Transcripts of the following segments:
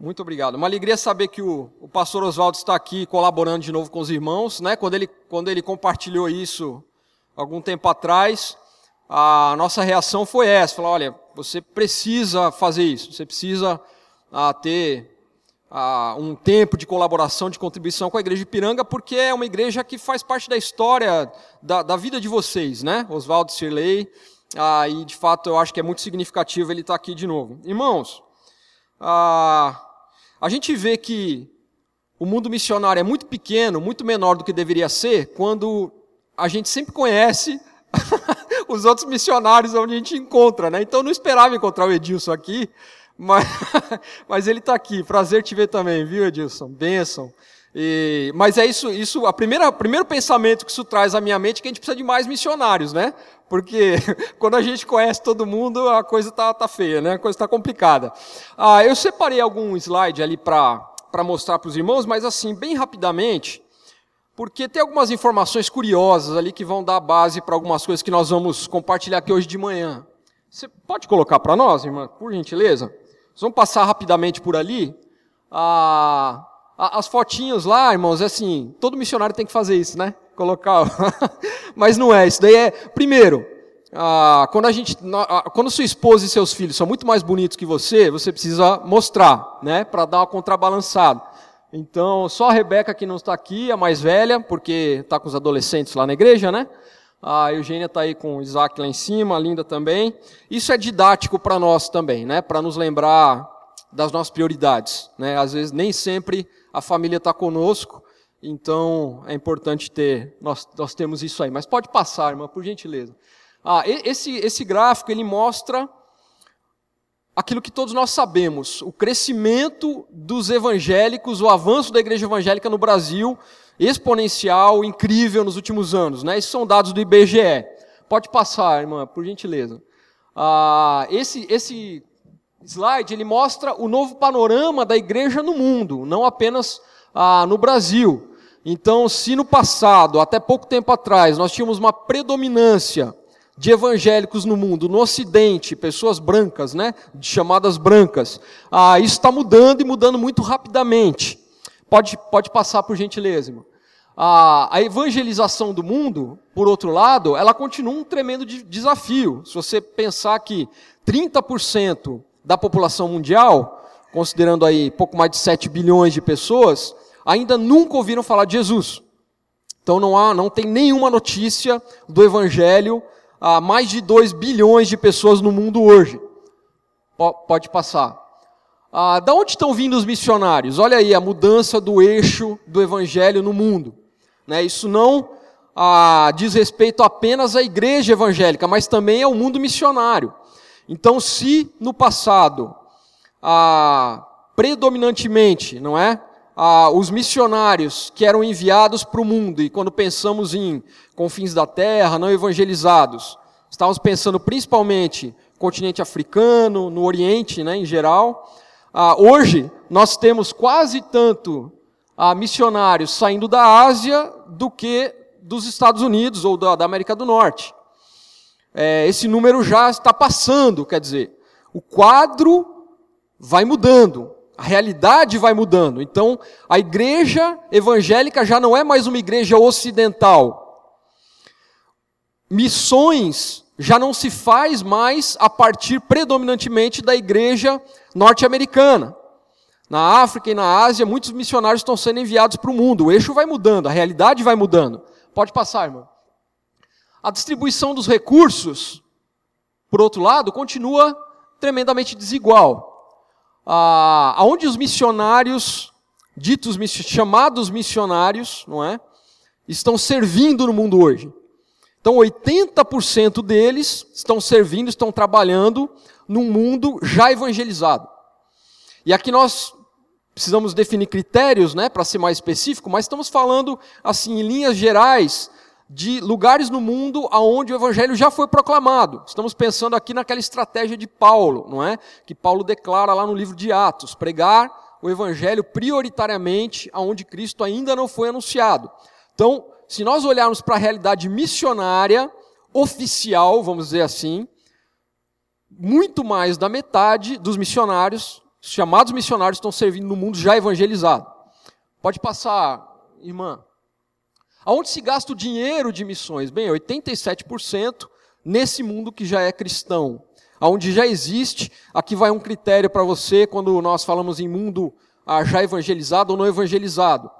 Muito obrigado. Uma alegria saber que o, o pastor Oswaldo está aqui colaborando de novo com os irmãos. Né? Quando, ele, quando ele compartilhou isso algum tempo atrás, a nossa reação foi essa: falar, olha, você precisa fazer isso, você precisa ah, ter ah, um tempo de colaboração, de contribuição com a igreja de Piranga, porque é uma igreja que faz parte da história da, da vida de vocês, né? Oswaldo Sirley. Ah, e de fato eu acho que é muito significativo ele estar aqui de novo. Irmãos, ah, a gente vê que o mundo missionário é muito pequeno, muito menor do que deveria ser, quando a gente sempre conhece os outros missionários onde a gente encontra, né? Então eu não esperava encontrar o Edilson aqui, mas, mas ele está aqui. Prazer te ver também, viu, Edilson? Bênção. E, mas é isso, isso a primeira, o primeiro pensamento que isso traz à minha mente é que a gente precisa de mais missionários, né? Porque quando a gente conhece todo mundo, a coisa tá, tá feia, né? A coisa está complicada. Ah, eu separei algum slide ali para mostrar para os irmãos, mas assim, bem rapidamente, porque tem algumas informações curiosas ali que vão dar base para algumas coisas que nós vamos compartilhar aqui hoje de manhã. Você pode colocar para nós, irmã, por gentileza? Vamos passar rapidamente por ali. Ah, as fotinhos lá, irmãos, é assim, todo missionário tem que fazer isso, né? Colocar. Mas não é, isso daí é. Primeiro, ah, quando a gente. Quando sua esposa e seus filhos são muito mais bonitos que você, você precisa mostrar, né? Para dar uma contrabalançada. Então, só a Rebeca que não está aqui, a mais velha, porque está com os adolescentes lá na igreja, né? A Eugênia está aí com o Isaac lá em cima, a Linda também. Isso é didático para nós também, né? Para nos lembrar das nossas prioridades. Né? Às vezes nem sempre a família está conosco, então é importante ter, nós, nós temos isso aí. Mas pode passar, irmã, por gentileza. Ah, esse, esse gráfico ele mostra aquilo que todos nós sabemos, o crescimento dos evangélicos, o avanço da igreja evangélica no Brasil, exponencial, incrível nos últimos anos. Né? Esses são dados do IBGE. Pode passar, irmã, por gentileza. Ah, esse, esse slide ele mostra o novo panorama da igreja no mundo, não apenas ah, no Brasil. Então, se no passado, até pouco tempo atrás, nós tínhamos uma predominância de evangélicos no mundo, no Ocidente, pessoas brancas, né, chamadas brancas, ah, isso está mudando e mudando muito rapidamente. Pode, pode passar por gentileza, irmão. A, a evangelização do mundo, por outro lado, ela continua um tremendo de, desafio. Se você pensar que 30% da população mundial, considerando aí pouco mais de 7 bilhões de pessoas, ainda nunca ouviram falar de Jesus. Então não há, não tem nenhuma notícia do evangelho a mais de 2 bilhões de pessoas no mundo hoje. Pode passar. Ah, da onde estão vindo os missionários? Olha aí a mudança do eixo do evangelho no mundo. Né? Isso não ah, diz respeito apenas à igreja evangélica, mas também ao mundo missionário. Então, se no passado, ah, predominantemente, não é? Ah, os missionários que eram enviados para o mundo, e quando pensamos em confins da terra, não evangelizados, estávamos pensando principalmente no continente africano, no Oriente né, em geral. Ah, hoje, nós temos quase tanto ah, missionários saindo da Ásia do que dos Estados Unidos ou da, da América do Norte é, esse número já está passando, quer dizer, o quadro vai mudando, a realidade vai mudando. Então, a igreja evangélica já não é mais uma igreja ocidental. Missões já não se faz mais a partir predominantemente da igreja norte-americana. Na África e na Ásia, muitos missionários estão sendo enviados para o mundo. O eixo vai mudando, a realidade vai mudando. Pode passar, irmão. A distribuição dos recursos, por outro lado, continua tremendamente desigual. Ah, aonde os missionários, ditos chamados missionários, não é, estão servindo no mundo hoje. Então, 80% deles estão servindo, estão trabalhando num mundo já evangelizado. E aqui nós precisamos definir critérios, né, para ser mais específico, mas estamos falando assim em linhas gerais de lugares no mundo aonde o evangelho já foi proclamado. Estamos pensando aqui naquela estratégia de Paulo, não é? Que Paulo declara lá no livro de Atos, pregar o evangelho prioritariamente aonde Cristo ainda não foi anunciado. Então, se nós olharmos para a realidade missionária oficial, vamos dizer assim, muito mais da metade dos missionários Os chamados missionários estão servindo no mundo já evangelizado. Pode passar, irmã. Aonde se gasta o dinheiro de missões? Bem, 87% nesse mundo que já é cristão. Aonde já existe, aqui vai um critério para você quando nós falamos em mundo ah, já evangelizado ou não evangelizado.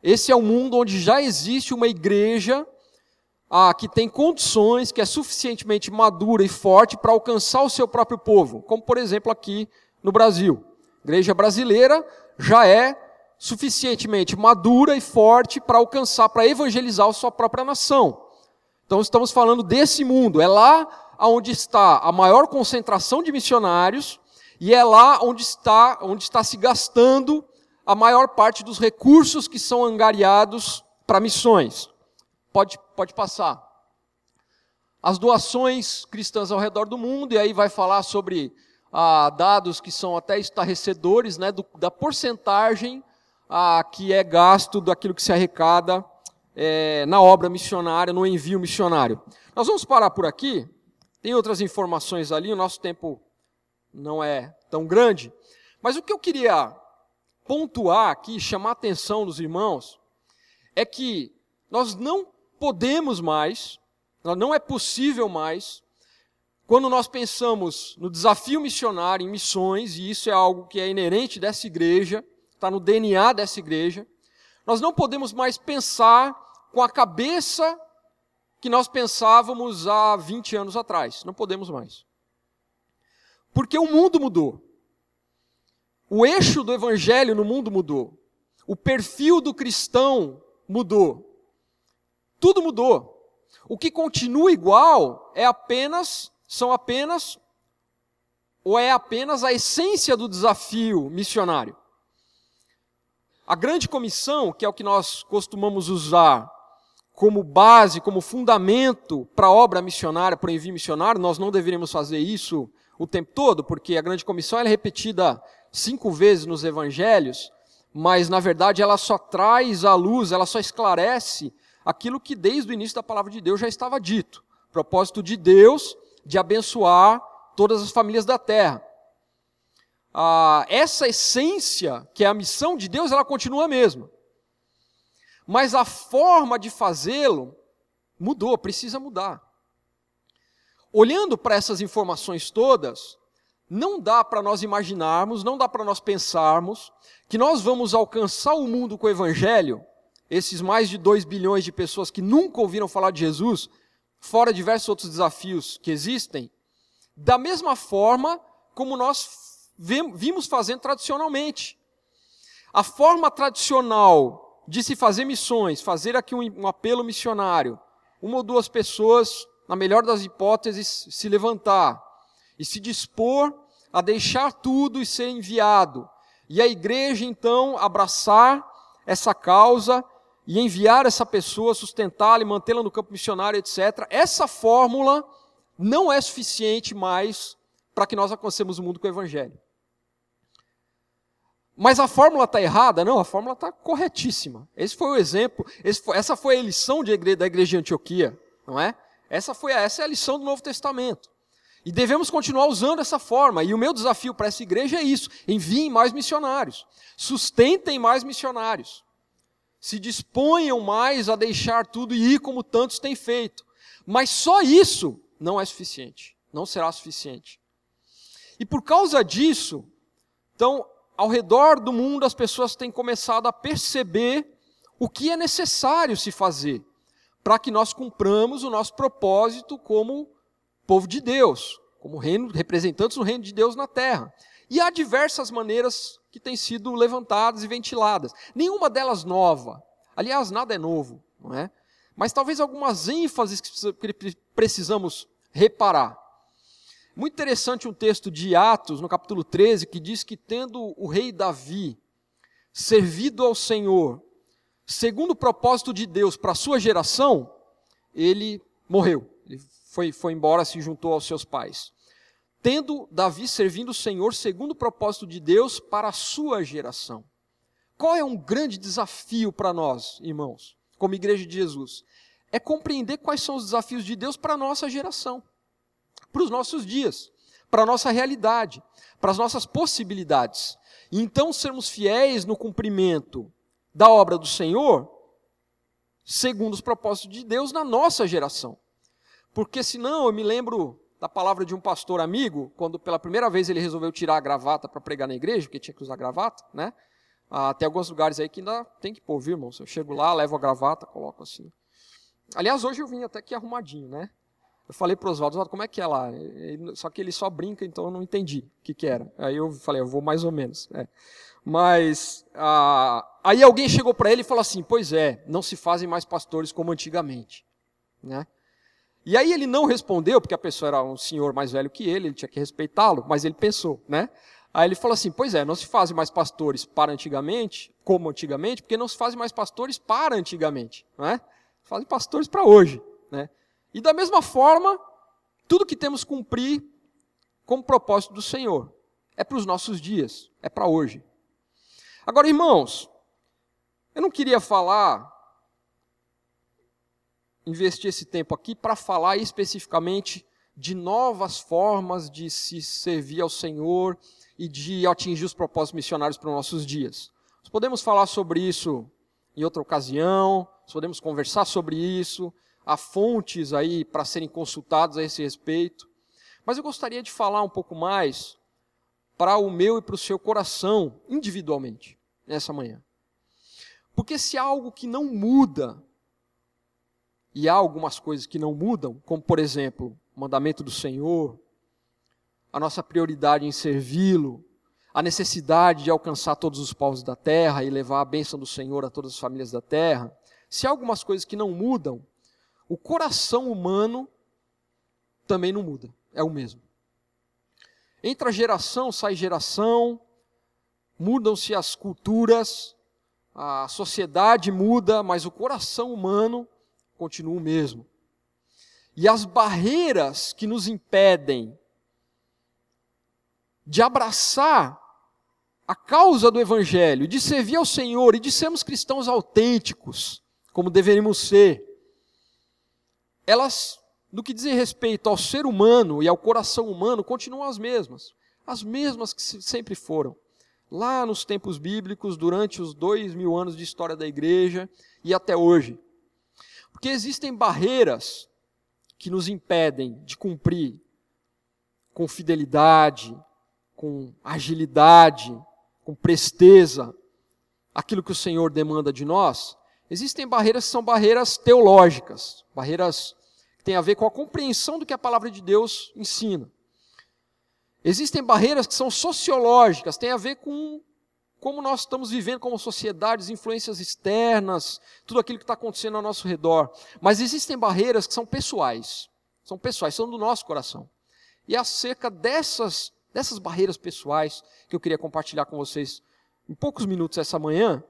Esse é o um mundo onde já existe uma igreja ah, que tem condições, que é suficientemente madura e forte para alcançar o seu próprio povo, como por exemplo aqui no Brasil. Igreja brasileira já é suficientemente madura e forte para alcançar, para evangelizar a sua própria nação. Então estamos falando desse mundo, é lá onde está a maior concentração de missionários e é lá onde está, onde está se gastando a maior parte dos recursos que são angariados para missões. Pode, pode passar. As doações cristãs ao redor do mundo, e aí vai falar sobre ah, dados que são até estarrecedores, né, do, da porcentagem ah, que é gasto daquilo que se arrecada é, na obra missionária, no envio missionário. Nós vamos parar por aqui. Tem outras informações ali, o nosso tempo não é tão grande. Mas o que eu queria pontuar aqui, chamar a atenção dos irmãos, é que nós não podemos mais, não é possível mais, quando nós pensamos no desafio missionário em missões, e isso é algo que é inerente dessa igreja, está no DNA dessa igreja, nós não podemos mais pensar com a cabeça que nós pensávamos há 20 anos atrás. Não podemos mais. Porque o mundo mudou. O eixo do evangelho no mundo mudou. O perfil do cristão mudou. Tudo mudou. O que continua igual é apenas, são apenas, ou é apenas a essência do desafio missionário. A grande comissão, que é o que nós costumamos usar como base, como fundamento para a obra missionária, para o envio missionário, nós não deveríamos fazer isso o tempo todo, porque a grande comissão é repetida cinco vezes nos evangelhos, mas na verdade ela só traz à luz, ela só esclarece aquilo que desde o início da palavra de Deus já estava dito. Propósito de Deus de abençoar todas as famílias da terra. Ah, essa essência, que é a missão de Deus, ela continua a mesma. Mas a forma de fazê-lo mudou, precisa mudar. Olhando para essas informações todas, não dá para nós imaginarmos, não dá para nós pensarmos que nós vamos alcançar o mundo com o evangelho esses mais de 2 bilhões de pessoas que nunca ouviram falar de Jesus, fora diversos outros desafios que existem, da mesma forma como nós vimos fazendo tradicionalmente. A forma tradicional de se fazer missões, fazer aqui um, apelo missionário, uma ou duas pessoas, na melhor das hipóteses, se levantar e se dispor a deixar tudo e ser enviado. E a igreja, então, abraçar essa causa e enviar essa pessoa, sustentá-la e mantê-la no campo missionário, etc. Essa fórmula não é suficiente mais para que nós alcancemos o mundo com o Evangelho. Mas a fórmula está errada? Não, a fórmula está corretíssima. Esse foi o exemplo, foi, essa foi a lição igreja, da igreja de Antioquia, não é? Essa, foi, essa é a lição do Novo Testamento. E devemos continuar usando essa forma. E o meu desafio para essa igreja é isso: enviem mais missionários, sustentem mais missionários se disponham mais a deixar tudo e ir como tantos têm feito. Mas só isso não é suficiente, não será suficiente. E por causa disso, então, ao redor do mundo as pessoas têm começado a perceber o que é necessário se fazer para que nós cumpramos o nosso propósito como povo de Deus, como reino, representantes do reino de Deus na terra. E há diversas maneiras que têm sido levantadas e ventiladas. Nenhuma delas nova. Aliás, nada é novo, não é? Mas talvez algumas ênfases que precisamos reparar. Muito interessante um texto de Atos, no capítulo 13, que diz que tendo o rei Davi servido ao Senhor, segundo o propósito de Deus para a sua geração, ele morreu. Ele foi, foi embora, se juntou aos seus pais tendo Davi servindo o Senhor segundo o propósito de Deus para a sua geração. Qual é um grande desafio para nós, irmãos, como igreja de Jesus? É compreender quais são os desafios de Deus para a nossa geração, para os nossos dias, para a nossa realidade, para as nossas possibilidades. E então sermos fiéis no cumprimento da obra do Senhor, segundo os propósitos de Deus na nossa geração. Porque senão eu me lembro da palavra de um pastor amigo, quando pela primeira vez ele resolveu tirar a gravata para pregar na igreja, porque tinha que usar gravata, né? Ah, alguns lugares aí que ainda tem que pôr, viu, irmão? Eu chego lá, levo a gravata, coloco assim. Aliás, hoje eu vim até aqui arrumadinho, né? Eu falei para o Oswaldo, como é que é lá? Só que ele só brinca, então eu não entendi o que, que era. Aí eu falei, eu vou mais ou menos. É. Mas ah, aí alguém chegou para ele e falou assim: Pois é, não se fazem mais pastores como antigamente. Né? E aí ele não respondeu, porque a pessoa era um senhor mais velho que ele, ele tinha que respeitá-lo, mas ele pensou, né? Aí ele falou assim: Pois é, não se fazem mais pastores para antigamente, como antigamente, porque não se fazem mais pastores para antigamente, né? Fazem pastores para hoje, né? E da mesma forma, tudo que temos cumprir como propósito do Senhor é para os nossos dias, é para hoje. Agora, irmãos, eu não queria falar, investir esse tempo aqui para falar especificamente de novas formas de se servir ao Senhor e de atingir os propósitos missionários para os nossos dias. Nós podemos falar sobre isso em outra ocasião, nós podemos conversar sobre isso, há fontes aí para serem consultadas a esse respeito. Mas eu gostaria de falar um pouco mais para o meu e para o seu coração, individualmente, nessa manhã. Porque se há algo que não muda, e há algumas coisas que não mudam, como por exemplo, o mandamento do Senhor, a nossa prioridade em servi-lo, a necessidade de alcançar todos os povos da terra e levar a bênção do Senhor a todas as famílias da terra, se há algumas coisas que não mudam, o coração humano também não muda, é o mesmo. Entra geração, sai geração, mudam-se as culturas, a sociedade muda, mas o coração humano continua o mesmo. E as barreiras que nos impedem de abraçar a causa do Evangelho, de servir ao Senhor e de sermos cristãos autênticos, como deveríamos ser, elas, no que diz respeito ao ser humano e ao coração humano, continuam as mesmas. As mesmas que sempre foram. Lá nos tempos bíblicos, durante os dois mil anos de história da igreja e até hoje. Porque existem barreiras que nos impedem de cumprir com fidelidade, com agilidade, com presteza, aquilo que o Senhor demanda de nós, existem barreiras que são barreiras teológicas, barreiras têm a ver com a compreensão do que a palavra de Deus ensina. Existem barreiras que são sociológicas, têm a ver com como nós estamos vivendo como sociedades, influências externas, tudo aquilo que está acontecendo ao nosso redor. Mas existem barreiras que são pessoais, são pessoais, são do nosso coração. E é acerca dessas, dessas barreiras pessoais que eu queria compartilhar com vocês em poucos minutos essa manhã,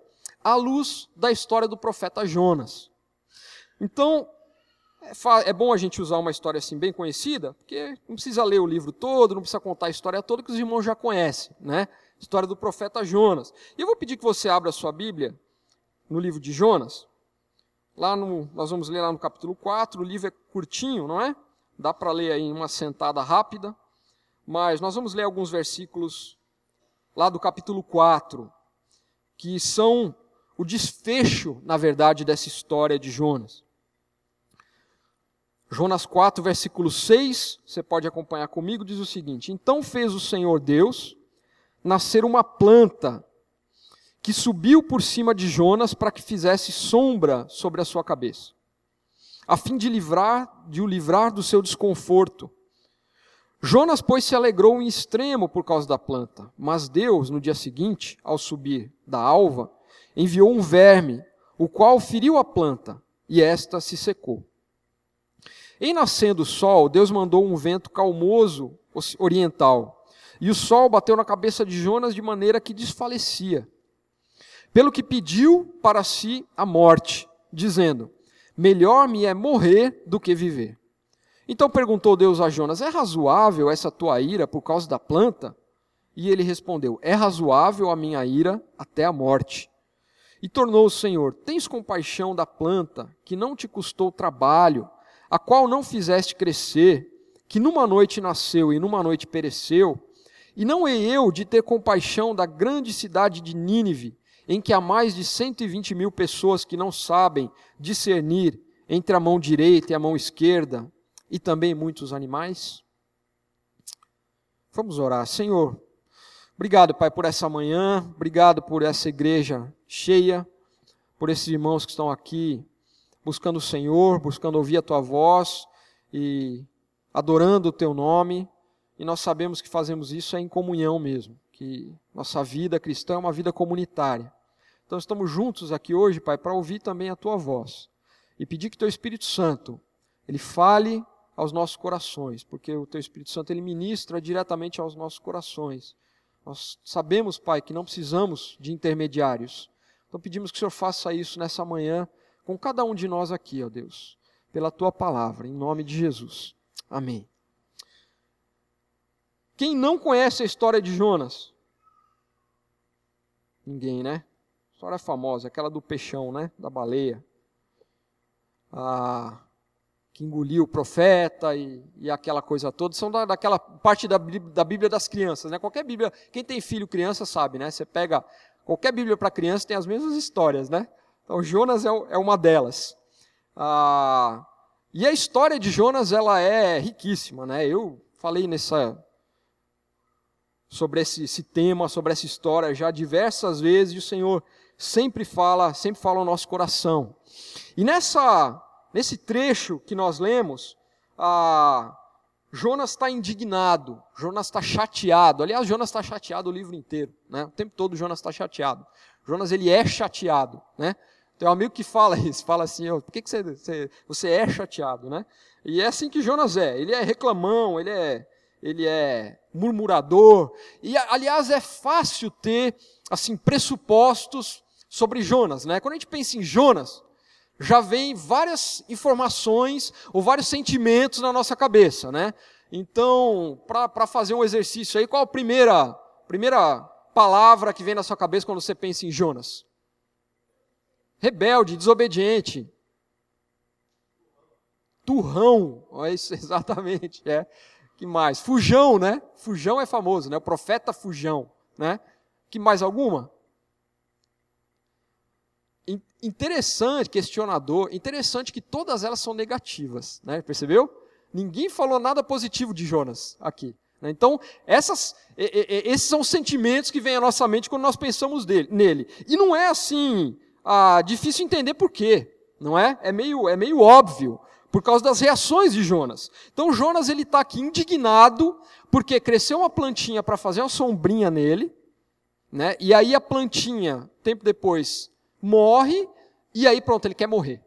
à luz da história do profeta Jonas. Então, é, é, bom a gente usar uma história assim bem conhecida, porque não precisa ler o livro todo, não precisa contar a história toda, que os irmãos já conhecem, né? História do profeta Jonas. E eu vou pedir que você abra a sua Bíblia no livro de Jonas. Lá no, nós vamos ler lá no capítulo 4, o livro é curtinho, não é? Dá para ler aí em uma sentada rápida, mas nós vamos ler alguns versículos lá do capítulo 4, que são o desfecho, na verdade, dessa história de Jonas. Jonas 4, versículo 6, você pode acompanhar comigo, diz o seguinte: Então fez o Senhor Deus nascer uma planta que subiu por cima de Jonas para que fizesse sombra sobre a sua cabeça, a fim de livrar, de o livrar do seu desconforto. Jonas, pois, se alegrou em extremo por causa da planta, mas Deus, no dia seguinte, ao subir da alva, enviou um verme, o qual feriu a planta, e esta se secou. Em nascendo o sol, Deus mandou um vento calmoso oriental, e o sol bateu na cabeça de Jonas de maneira que desfalecia. Pelo que pediu para si a morte, dizendo: Melhor me é morrer do que viver. Então perguntou Deus a Jonas: É razoável essa tua ira por causa da planta? E ele respondeu: É razoável a minha ira até a morte. E tornou o Senhor: Tens compaixão da planta, que não te custou trabalho, a qual não fizeste crescer, que numa noite nasceu e numa noite pereceu, e não hei eu de ter compaixão da grande cidade de Nínive, em que há mais de 120 mil pessoas que não sabem discernir entre a mão direita e a mão esquerda, e também muitos animais? Vamos orar. Senhor, obrigado, Pai, por essa manhã, obrigado por essa igreja cheia, por esses irmãos que estão aqui buscando o Senhor, buscando ouvir a tua voz e adorando o teu nome. E nós sabemos que fazemos isso é em comunhão mesmo, que nossa vida cristã é uma vida comunitária. Então estamos juntos aqui hoje, Pai, para ouvir também a tua voz e pedir que teu Espírito Santo ele fale aos nossos corações, porque o teu Espírito Santo ele ministra diretamente aos nossos corações. Nós sabemos, Pai, que não precisamos de intermediários. Então pedimos que o Senhor faça isso nessa manhã com cada um de nós aqui, ó Deus, pela tua palavra, em nome de Jesus. Amém. Quem não conhece a história de Jonas? Ninguém, né? História famosa, aquela do peixão, né? Da baleia. Ah, que engoliu o profeta e, e aquela coisa toda, são da, daquela parte da, da Bíblia das crianças, né? Qualquer Bíblia, quem tem filho criança sabe, né? Você pega qualquer Bíblia para criança tem as mesmas histórias, né? Então Jonas é, é uma delas. Ah, e a história de Jonas ela é riquíssima, né? Eu falei nessa sobre esse, esse, tema, sobre essa história já diversas vezes, e o Senhor sempre fala, sempre fala ao nosso coração. E nessa, nesse trecho que nós lemos, a Jonas está indignado, Jonas está chateado. Aliás, Jonas está chateado o livro inteiro, né? O tempo todo Jonas está chateado. Jonas ele é chateado, né? Tem um amigo que fala isso, fala assim, oh, por que, que você, você, você é chateado, né? E é assim que Jonas é, ele é reclamão, ele é, ele é murmurador. E, aliás, é fácil ter, assim, pressupostos sobre Jonas, né? Quando a gente pensa em Jonas, já vem várias informações ou vários sentimentos na nossa cabeça, né? Então, para fazer um exercício aí, qual a primeira, primeira palavra que vem na sua cabeça quando você pensa em Jonas? Rebelde, desobediente. Turrão, é isso exatamente, é. Que mais? Fujão, né? Fujão é famoso, né? O profeta Fujão, né? Que mais alguma? Interessante, questionador, interessante que todas elas são negativas, né? Percebeu? Ninguém falou nada positivo de Jonas aqui. Né? Então, essas, esses são sentimentos que vêm à nossa mente quando nós pensamos dele, nele. E não é assim, ah, difícil entender por quê, não é? É meio, é meio óbvio por causa das reações de Jonas. Então Jonas ele está aqui indignado porque cresceu uma plantinha para fazer uma sombrinha nele, né? E aí a plantinha, tempo depois, morre e aí pronto, ele quer morrer.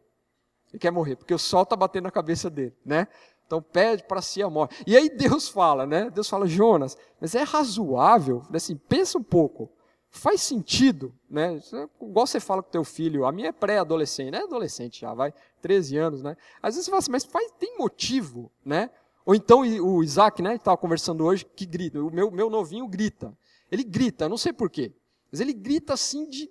Ele quer morrer porque o sol está batendo na cabeça dele, né? Então pede para si a morte. E aí Deus fala, né? Deus fala, Jonas, mas é razoável, assim, pensa um pouco faz sentido, né? É igual você fala com teu filho, a minha é pré-adolescente, é adolescente já, vai, 13 anos, né? Às vezes você fala assim, mas faz, tem motivo, né? Ou então o Isaac, né, estava conversando hoje, que grita, o meu, meu novinho grita. Ele grita, não sei porquê, mas ele grita assim de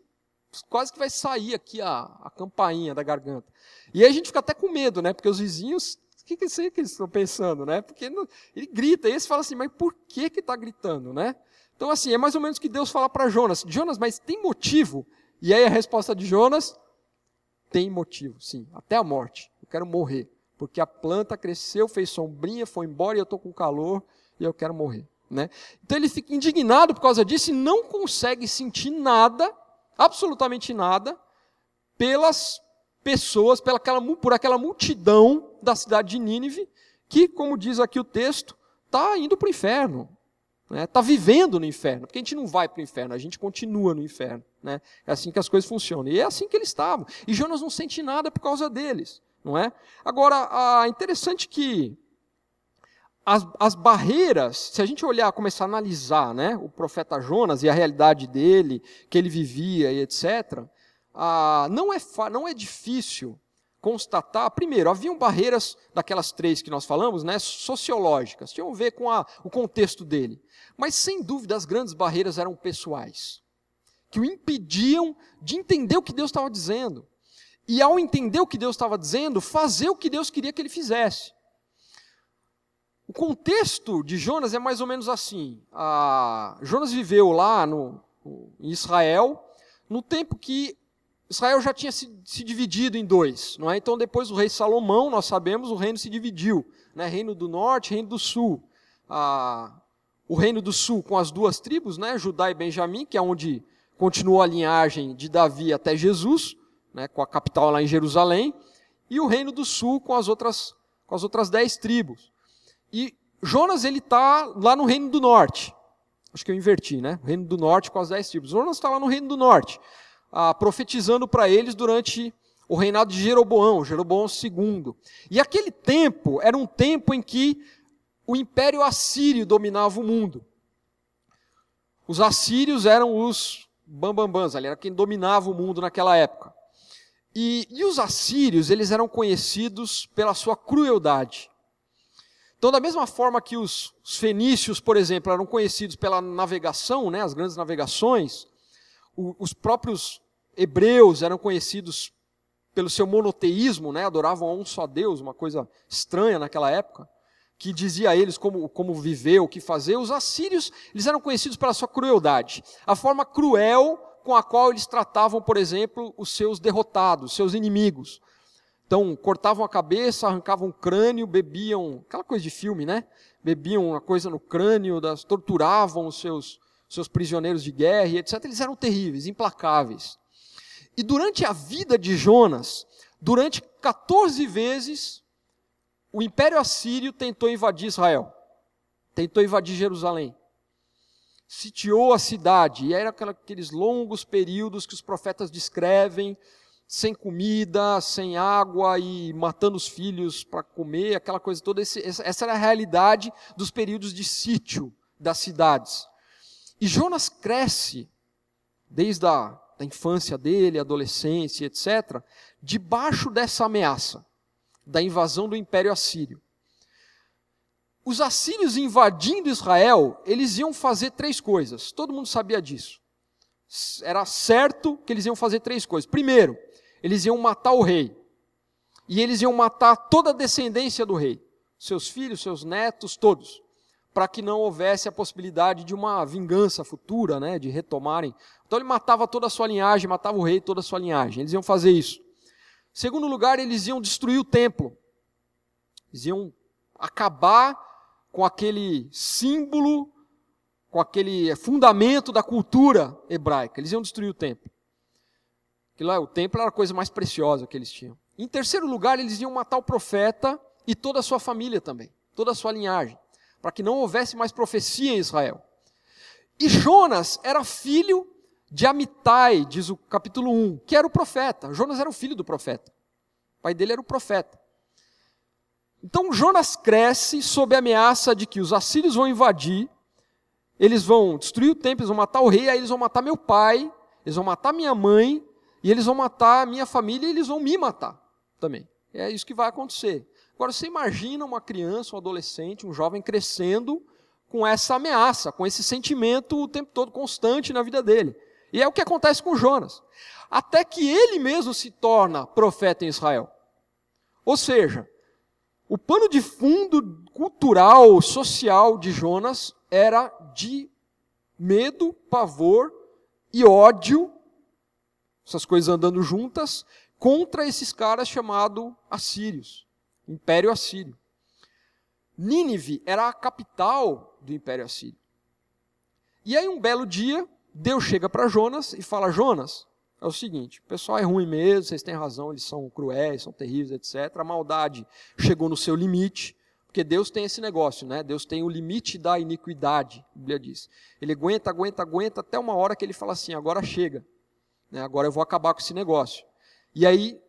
quase que vai sair aqui a, a campainha da garganta. E aí a gente fica até com medo, né? Porque os vizinhos, o que, que, que eles estão pensando, né? Porque ele grita, e eles falam assim, mas por que que está gritando, né? Então, assim, é mais ou menos o que Deus fala para Jonas: Jonas, mas tem motivo? E aí a resposta de Jonas: tem motivo, sim, até a morte. Eu quero morrer. Porque a planta cresceu, fez sombrinha, foi embora e eu estou com calor e eu quero morrer. Né? Então ele fica indignado por causa disso e não consegue sentir nada, absolutamente nada, pelas pessoas, pela aquela, por aquela multidão da cidade de Nínive, que, como diz aqui o texto, está indo para o inferno está né? Tá vivendo no inferno, porque a gente não vai para o inferno, a gente continua no inferno. Né? É assim que as coisas funcionam. E é assim que eles estavam. E Jonas não sente nada por causa deles. não é? Agora, é interessante que as, as, barreiras, se a gente olhar, começar a analisar né, o profeta Jonas e a realidade dele, que ele vivia e etc., ah, não, é, não é difícil constatar, primeiro, haviam barreiras daquelas três que nós falamos, né, sociológicas, tinham a ver com a, o contexto dele. Mas, sem dúvida, as grandes barreiras eram pessoais, que o impediam de entender o que Deus estava dizendo. E, ao entender o que Deus estava dizendo, fazer o que Deus queria que ele fizesse. O contexto de Jonas é mais ou menos assim. A... Jonas viveu lá no, em Israel, no tempo que Israel já tinha se, se, dividido em dois. Não é? Então, depois do rei Salomão, nós sabemos, o reino se dividiu. Né? Reino do norte, reino do sul. A... O reino do sul com as duas tribos, né? Judá e Benjamim, que é onde continuou a linhagem de Davi até Jesus, né? com a capital lá em Jerusalém. E o reino do sul com as outras, com as outras dez tribos. E Jonas ele está lá no reino do norte. Acho que eu inverti, né? Reino do norte com as dez tribos. Jonas está lá no reino do norte, ah, profetizando para eles durante o reinado de Jeroboão, Jeroboão II. E aquele tempo era um tempo em que o império assírio dominava o mundo. Os assírios eram os bambambãs, ali era quem dominava o mundo naquela época. E, e os assírios, eles eram conhecidos pela sua crueldade. Então, da mesma forma que os, os fenícios, por exemplo, eram conhecidos pela navegação, né, as grandes navegações, os próprios hebreus eram conhecidos pelo seu monoteísmo, né, adoravam a um só Deus, uma coisa estranha naquela época, que dizia a eles como, como viver, o que fazer. Os assírios, eles eram conhecidos pela sua crueldade, a forma cruel com a qual eles tratavam, por exemplo, os seus derrotados, seus inimigos. Então, cortavam a cabeça, arrancavam o crânio, bebiam, aquela coisa de filme, né? Bebiam uma coisa no crânio, torturavam os seus, seus prisioneiros de guerra, etc. Eles eram terríveis, implacáveis. E durante a vida de Jonas, durante 14 vezes, o Império Assírio tentou invadir Israel, tentou invadir Jerusalém. Sitiou a cidade, e eram aqueles longos períodos que os profetas descrevem, sem comida, sem água e matando os filhos para comer, aquela coisa toda. Esse, essa era a realidade dos períodos de sítio das cidades. E Jonas cresce, desde a da infância dele, adolescência, etc., debaixo dessa ameaça da invasão do Império Assírio. Os assírios invadindo Israel, eles iam fazer três coisas. Todo mundo sabia disso. Era certo que eles iam fazer três coisas. Primeiro, eles iam matar o rei. E eles iam matar toda a descendência do rei, seus filhos, seus netos, todos, para que não houvesse a possibilidade de uma vingança futura, né, de retomarem. Então ele matava toda a sua linhagem, matava o rei, toda a sua linhagem. Eles iam fazer isso. Segundo lugar, eles iam destruir o templo. Eles iam acabar com aquele símbolo, com aquele fundamento da cultura hebraica. Eles iam destruir o templo. Aquilo o templo era a coisa mais preciosa que eles tinham. Em terceiro lugar, eles iam matar o profeta e toda a sua família também, toda a sua linhagem, para que não houvesse mais profecia em Israel. E Jonas era filho de Amitai, diz o capítulo 1, que era o profeta. Jonas era o filho do profeta. O pai dele era o profeta. Então Jonas cresce sob a ameaça de que os assírios vão invadir, eles vão destruir o templo, eles vão matar o rei, aí eles vão matar meu pai, eles vão matar minha mãe, e eles vão matar minha família e eles vão me matar também. É isso que vai acontecer. Agora, você imagina uma criança, um adolescente, um jovem crescendo com essa ameaça, com esse sentimento o tempo todo constante na vida dele. E é o que acontece com Jonas. Até que ele mesmo se torna profeta em Israel. Ou seja, o pano de fundo cultural, social de Jonas era de medo, pavor e ódio essas coisas andando juntas, contra esses caras chamados assírios, Império Assírio. Nínive era a capital do Império Assírio. E aí, um belo dia, Deus chega para Jonas e fala: Jonas, é o seguinte, o pessoal é ruim mesmo, vocês têm razão, eles são cruéis, são terríveis, etc. A maldade chegou no seu limite, porque Deus tem esse negócio, né? Deus tem o limite da iniquidade, a Bíblia diz. Ele aguenta, aguenta, aguenta, até uma hora que ele fala assim: agora chega. Né? Agora eu vou acabar com esse negócio. E aí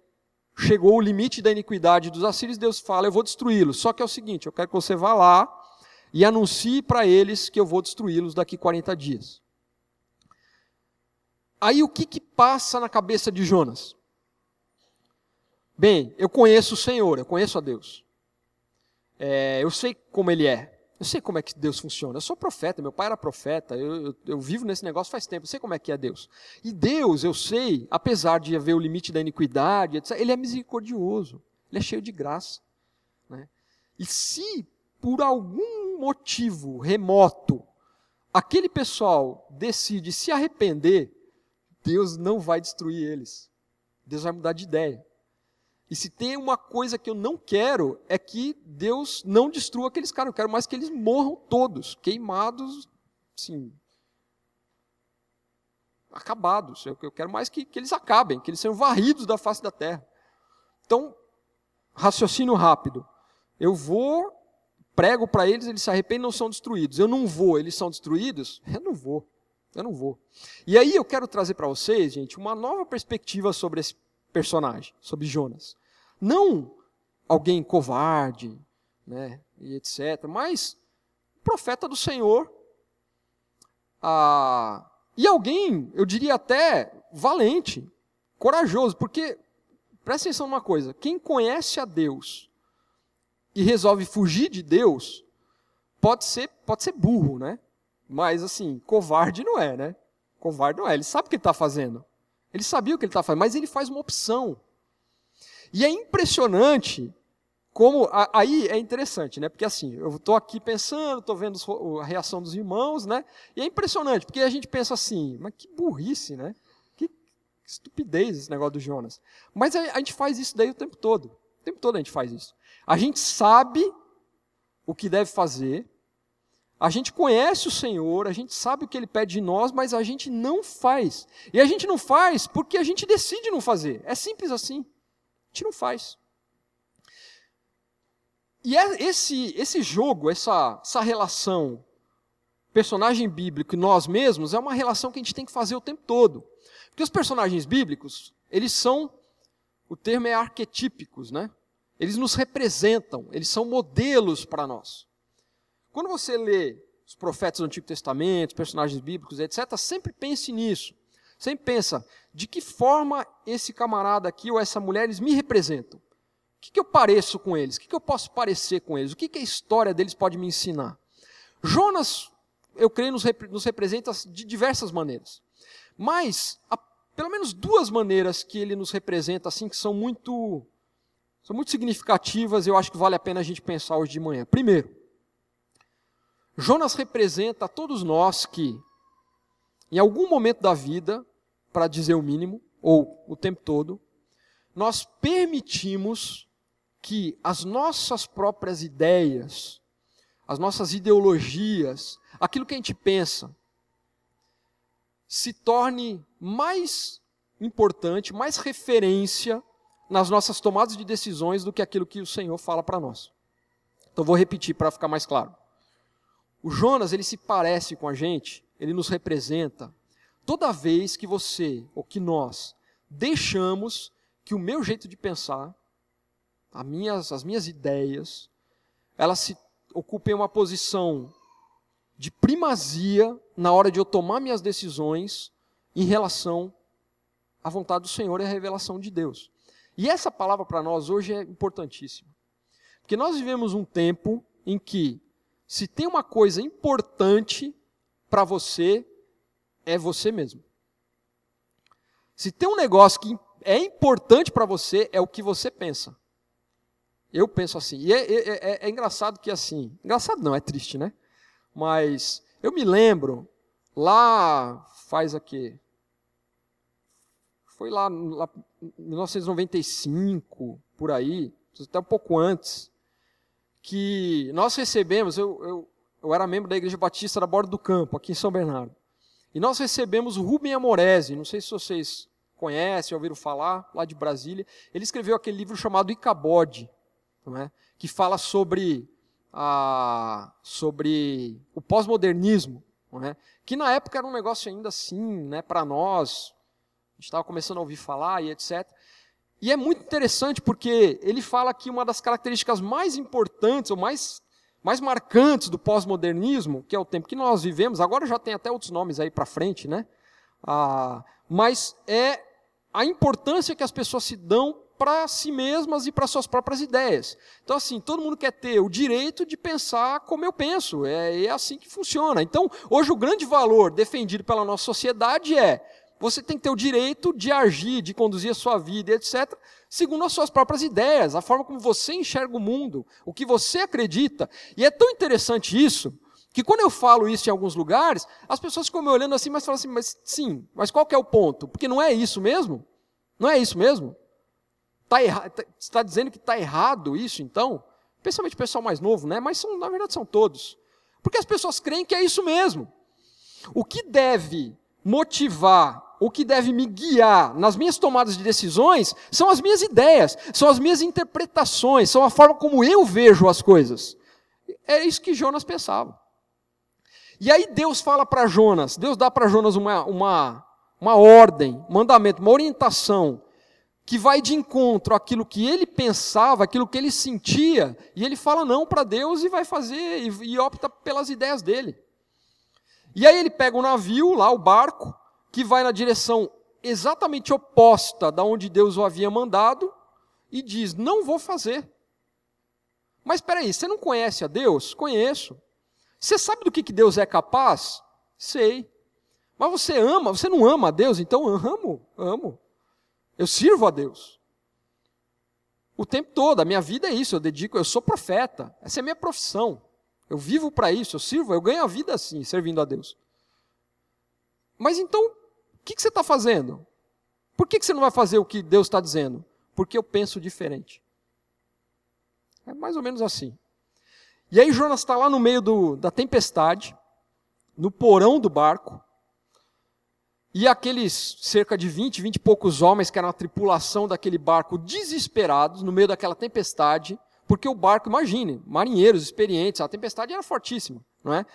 chegou o limite da iniquidade dos assírios, Deus fala: eu vou destruí-los. Só que é o seguinte: eu quero que você vá lá e anuncie para eles que eu vou destruí-los daqui 40 dias. Aí o que, que passa na cabeça de Jonas? Bem, eu conheço o Senhor, eu conheço a Deus. É, eu sei como Ele é. Eu sei como é que Deus funciona. Eu sou profeta, meu pai era profeta, eu, eu, eu, vivo nesse negócio faz tempo, eu sei como é que é Deus. E Deus, eu sei, apesar de haver o limite da iniquidade, etc., ele é misericordioso, ele é cheio de graça. Né? E se por algum motivo remoto, aquele pessoal decide se arrepender, Deus não vai destruir eles. Deus vai mudar de ideia. E se tem uma coisa que eu não quero, é que Deus não destrua aqueles caras. Eu quero mais que eles morram todos, queimados, sim, acabados. Eu, eu quero mais que, que eles acabem, que eles sejam varridos da face da terra. Então, raciocínio rápido. Eu vou, prego para eles, eles se arrependem não são destruídos. Eu não vou, eles são destruídos? Eu não vou. Eu não vou. E aí eu quero trazer para vocês, gente, uma nova perspectiva sobre esse personagem, sobre Jonas. Não alguém covarde, né, e etc., mas profeta do Senhor, ah, e alguém, eu diria até valente, corajoso, porque presta atenção numa coisa: quem conhece a Deus e resolve fugir de Deus, pode ser, pode ser burro, né? Mas assim, covarde não é, né? Covarde não é. Ele sabe o que está fazendo. Ele sabia o que ele está fazendo, mas ele faz uma opção. E é impressionante como aí é interessante, né? Porque assim, eu estou aqui pensando, estou vendo a reação dos irmãos, né? E é impressionante, porque a gente pensa assim, mas que burrice, né? Que estupidez esse negócio do Jonas. Mas a, a gente faz isso daí o tempo todo. O tempo todo a gente faz isso. A gente sabe o que deve fazer, a gente conhece o Senhor, a gente sabe o que Ele pede de nós, mas a gente não faz. E a gente não faz porque a gente decide não fazer. É simples assim. A gente não faz. E é esse, esse jogo, essa, essa relação personagem bíblico e nós mesmos, é uma relação que a gente tem que fazer o tempo todo. Porque os personagens bíblicos, eles são, o termo é arquetípicos, né? Eles nos representam, eles são modelos para nós. Quando você lê os profetas do Antigo Testamento, personagens bíblicos, etc., sempre pense nisso. Sempre pensa, de que forma esse camarada aqui ou essa mulher, eles me representam? O que, que eu pareço com eles? O que, que eu posso parecer com eles? O que, que a história deles pode me ensinar? Jonas, eu creio, nos, rep nos representa de diversas maneiras. Mas, há pelo menos duas maneiras que ele nos representa, assim, que são muito, são muito significativas e eu acho que vale a pena a gente pensar hoje de manhã. Primeiro, Jonas representa a todos nós que, em algum momento da vida, para dizer o mínimo, ou o tempo todo, nós permitimos que as nossas próprias ideias, as nossas ideologias, aquilo que a gente pensa, se torne mais importante, mais referência nas nossas tomadas de decisões do que aquilo que o Senhor fala para nós. Então vou repetir para ficar mais claro. O Jonas, ele se parece com a gente, ele nos representa. Toda vez que você, ou que nós, deixamos que o meu jeito de pensar, as minhas, as minhas ideias, elas se ocupem uma posição de primazia na hora de eu tomar minhas decisões em relação à vontade do Senhor e à revelação de Deus. E essa palavra para nós hoje é importantíssima. Porque nós vivemos um tempo em que se tem uma coisa importante para você, é você mesmo. Se tem um negócio que é importante para você, é o que você pensa. Eu penso assim. E é, é, é, é, engraçado que assim. Engraçado não, é triste, né? Mas eu me lembro, lá faz aqui. Foi lá, em 1995, por aí, até um pouco antes que nós recebemos, eu, eu, eu era membro da Igreja Batista da Borda do Campo, aqui em São Bernardo, e nós recebemos o Rubem Amorese, não sei se vocês conhecem, ouviram falar, lá de Brasília, ele escreveu aquele livro chamado Icabode, é? que fala sobre, a, sobre o pós-modernismo, é? que na época era um negócio ainda assim, né, para nós, a gente estava começando a ouvir falar e etc. E é muito interessante porque ele fala que uma das características mais importantes ou mais, mais marcantes do pós-modernismo, que é o tempo que nós vivemos, agora já tem até outros nomes aí para frente, né? Ah, mas é a importância que as pessoas se dão para si mesmas e para suas próprias ideias. Então, assim, todo mundo quer ter o direito de pensar como eu penso, é, é assim que funciona. Então, hoje o grande valor defendido pela nossa sociedade é você tem que ter o direito de agir, de conduzir a sua vida, etc., segundo as suas próprias ideias, a forma como você enxerga o mundo, o que você acredita. E é tão interessante isso, que quando eu falo isso em alguns lugares, as pessoas ficam me olhando assim, mas falam assim, mas sim, mas qual que é o ponto? Porque não é isso mesmo? Não é isso mesmo? Tá erra... Tá, você está dizendo que está errado isso, então? Principalmente o pessoal mais novo, né? Mas são, na verdade são todos. Porque as pessoas creem que é isso mesmo. O que deve motivar o que deve me guiar nas minhas tomadas de decisões são as minhas ideias, são as minhas interpretações, são a forma como eu vejo as coisas. É isso que Jonas pensava. E aí Deus fala para Jonas, Deus dá para Jonas uma, uma, uma ordem, um mandamento, uma orientação, que vai de encontro àquilo que ele pensava, aquilo que ele sentia, e ele fala não para Deus e vai fazer, e, e opta pelas ideias dele. E aí ele pega o navio, lá o barco, que vai na direção exatamente oposta da onde Deus o havia mandado e diz: Não vou fazer. Mas espera aí, você não conhece a Deus? Conheço. Você sabe do que, que Deus é capaz? Sei. Mas você ama, você não ama a Deus? Então amo, amo. Eu sirvo a Deus. O tempo todo, a minha vida é isso, eu dedico, eu sou profeta. Essa é a minha profissão. Eu vivo para isso, eu sirvo, eu ganho a vida assim, servindo a Deus. Mas então, que, que você está fazendo? Por que, que você não vai fazer o que Deus está dizendo? Porque eu penso diferente. É mais ou menos assim. E aí Jonas está lá no meio do, da tempestade, no porão do barco, e aqueles cerca de 20, 20 e poucos homens que eram a tripulação daquele barco, desesperados, no meio daquela tempestade, porque o barco, imagine, marinheiros experientes, a tempestade era fortíssima, não é?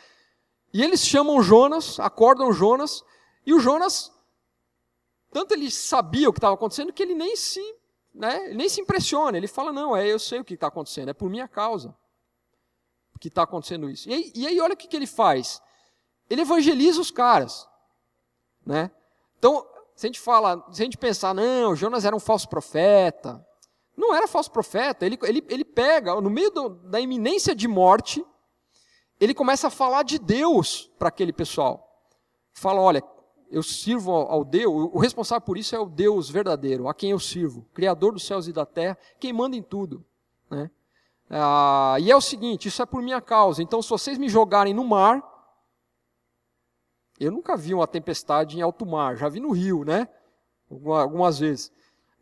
E eles chamam Jonas, acordam Jonas, e o Jonas tanto ele sabia o que estava acontecendo que ele nem se, né, nem se impressiona. Ele fala: Não, é, eu sei o que está acontecendo, é por minha causa que está acontecendo isso. E aí, e aí olha o que, que ele faz. Ele evangeliza os caras. Né? Então, se a gente fala, se a gente pensar, não, Jonas era um falso profeta. Não era falso profeta. Ele, ele, ele pega, no meio do, da iminência de morte, ele começa a falar de Deus para aquele pessoal. Fala: olha, eu sirvo ao Deus, o responsável por isso é o Deus verdadeiro, a quem eu sirvo, Criador dos céus e da terra, quem manda em tudo. Né? Ah, e é o seguinte: isso é por minha causa, então se vocês me jogarem no mar, eu nunca vi uma tempestade em alto mar, já vi no rio, né? Algumas vezes.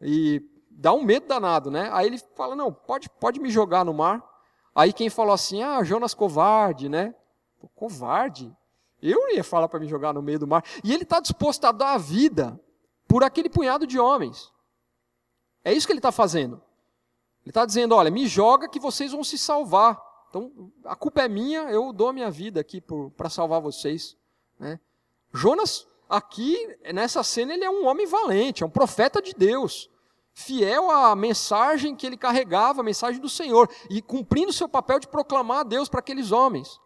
E dá um medo danado, né? Aí ele fala: não, pode, pode me jogar no mar. Aí quem falou assim: ah, Jonas covarde, né? Covarde? Eu ia falar para me jogar no meio do mar. E ele está disposto a dar a vida por aquele punhado de homens. É isso que ele está fazendo. Ele está dizendo: olha, me joga que vocês vão se salvar. Então, a culpa é minha, eu dou a minha vida aqui para salvar vocês. Né? Jonas, aqui, nessa cena, ele é um homem valente, é um profeta de Deus, fiel à mensagem que ele carregava, a mensagem do Senhor, e cumprindo seu papel de proclamar a Deus para aqueles homens.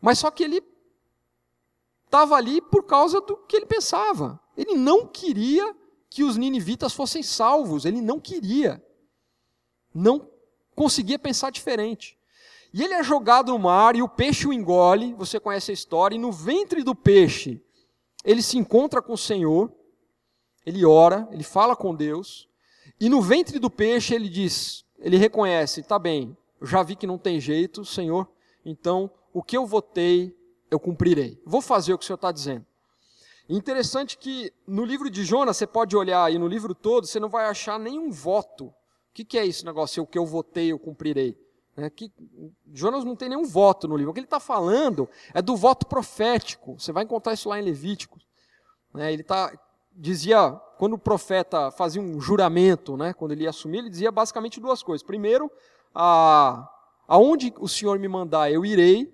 Mas só que ele estava ali por causa do que ele pensava. Ele não queria que os ninivitas fossem salvos, ele não queria. Não conseguia pensar diferente. E ele é jogado no mar e o peixe o engole, você conhece a história, e no ventre do peixe ele se encontra com o Senhor, ele ora, ele fala com Deus, e no ventre do peixe ele diz, ele reconhece, tá bem, já vi que não tem jeito, Senhor, então o que eu votei eu cumprirei. Vou fazer o que o Senhor está dizendo. Interessante que no livro de Jonas, você pode olhar aí no livro todo, você não vai achar nenhum voto. O que, que é esse negócio? O que eu votei, eu cumprirei. É que Jonas não tem nenhum voto no livro. O que ele está falando é do voto profético. Você vai encontrar isso lá em Levítico. É, ele tá, dizia, quando o profeta fazia um juramento, né, quando ele ia assumir, ele dizia basicamente duas coisas. Primeiro, a, aonde o Senhor me mandar, eu irei.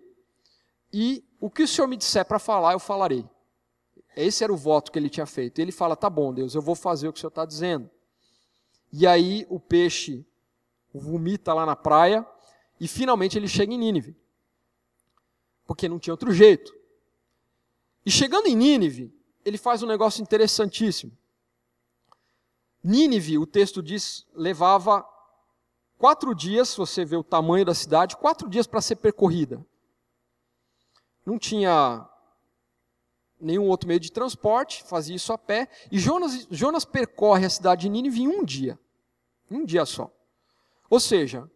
E o que o Senhor me disser para falar, eu falarei. Esse era o voto que ele tinha feito. Ele fala: tá bom, Deus, eu vou fazer o que o Senhor está dizendo. E aí o peixe vomita lá na praia e finalmente ele chega em Nínive. Porque não tinha outro jeito. E chegando em Nínive, ele faz um negócio interessantíssimo. Nínive, o texto diz, levava quatro dias, se você vê o tamanho da cidade, quatro dias para ser percorrida não tinha nenhum outro meio de transporte, fazia isso a pé. E Jonas, Jonas percorre a cidade de Nínive em um dia. Um dia só. Ou seja,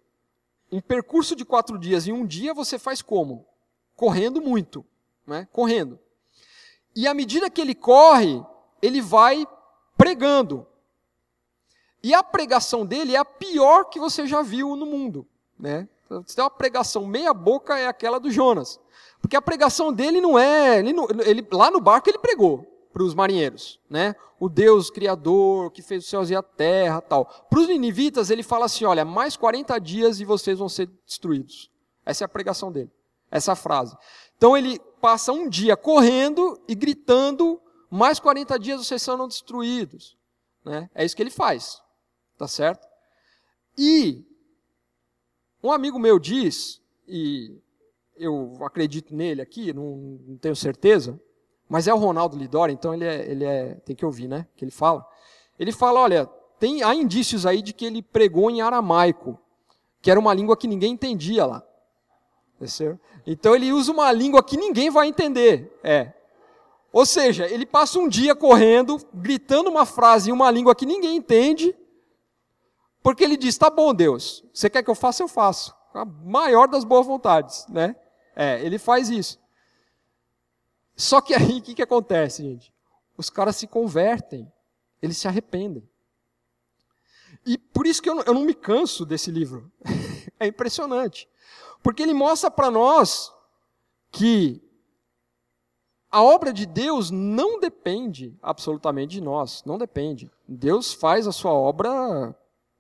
um percurso de quatro dias em um dia você faz como? Correndo muito. Né? Correndo. E à medida que ele corre, ele vai pregando. E a pregação dele é a pior que você já viu no mundo. Né? Se tem uma pregação meia boca, é aquela do Jonas. Porque a pregação dele não é. Ele, ele lá no barco ele pregou para os marinheiros, né? O Deus criador que fez os céus e a terra, tal. Para os ninivitas ele fala assim, olha, mais 40 dias e vocês vão ser destruídos. Essa é a pregação dele. Essa frase. Então ele passa um dia correndo e gritando, mais 40 dias vocês serão destruídos. Né? É isso que ele faz. Tá certo? E um amigo meu diz, e eu acredito nele aqui, não, não tenho certeza, mas é o Ronaldo Lidora, então ele é, ele é, tem que ouvir, né? Que ele fala. Ele fala, olha, tem, há indícios aí de que ele pregou em aramaico, que era uma língua que ninguém entendia lá. Então ele usa uma língua que ninguém vai entender. É. Ou seja, ele passa um dia correndo, gritando uma frase em uma língua que ninguém entende, porque ele diz: tá bom, Deus, você quer que eu faça, eu faço. A maior das boas vontades, né? É, ele faz isso. Só que aí o que, que acontece, gente? Os caras se convertem, eles se arrependem. E por isso que eu não, eu não me canso desse livro. é impressionante. Porque ele mostra para nós que a obra de Deus não depende absolutamente de nós, não depende. Deus faz a sua obra